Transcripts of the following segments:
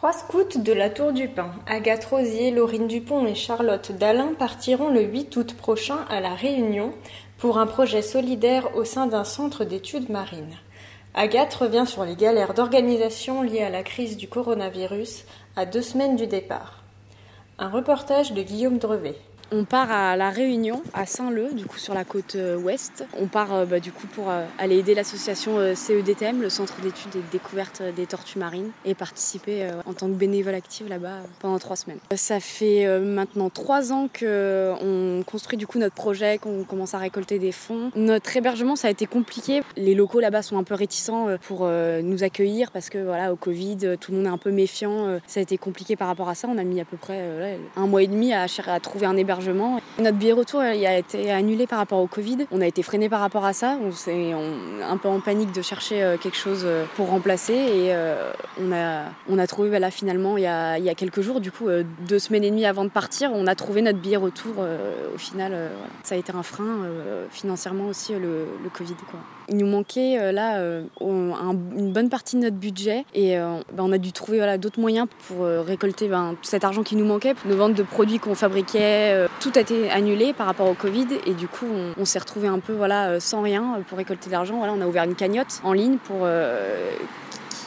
Trois scouts de la Tour du Pin, Agathe Rosier, Laurine Dupont et Charlotte Dalin partiront le 8 août prochain à La Réunion pour un projet solidaire au sein d'un centre d'études marines. Agathe revient sur les galères d'organisation liées à la crise du coronavirus à deux semaines du départ. Un reportage de Guillaume Drevet. On part à La Réunion, à Saint-Leu, du coup sur la côte euh, ouest. On part euh, bah, du coup pour euh, aller aider l'association CEDTM, le Centre d'études et de découverte des tortues marines, et participer en tant que bénévole active là-bas pendant trois semaines. Ça fait maintenant trois ans qu'on construit du coup notre projet, qu'on commence à récolter des fonds. Notre hébergement, ça a été compliqué. Les locaux là-bas sont un peu réticents pour nous accueillir parce que voilà, au Covid, tout le monde est un peu méfiant. Ça a été compliqué par rapport à ça. On a mis à peu près un mois et demi à, à trouver un hébergement notre billet retour a été annulé par rapport au Covid. On a été freiné par rapport à ça. On s'est un peu en panique de chercher euh, quelque chose euh, pour remplacer et euh, on, a, trouvé bah, finalement il y, a, quelques jours, du coup deux semaines et demie avant de partir, on a trouvé notre billet retour. Au final, ça a été un frein financièrement aussi le, Covid. Il nous manquait là une bonne partie de notre budget et bah, on a dû trouver d'autres moyens pour récolter ben, cet argent qui nous manquait, nos ventes de produits qu'on fabriquait tout a été annulé par rapport au Covid et du coup on, s'est retrouvé un peu voilà sans rien pour récolter de l'argent. Voilà, on a ouvert une cagnotte en ligne euh,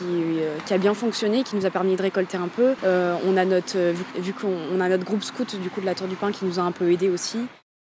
euh, qui, a bien fonctionné, qui nous a permis de récolter un peu. Euh, on a notre, vu, qu'on a notre groupe scout du coup de la Tour du Pin qui nous a un peu aidé aussi.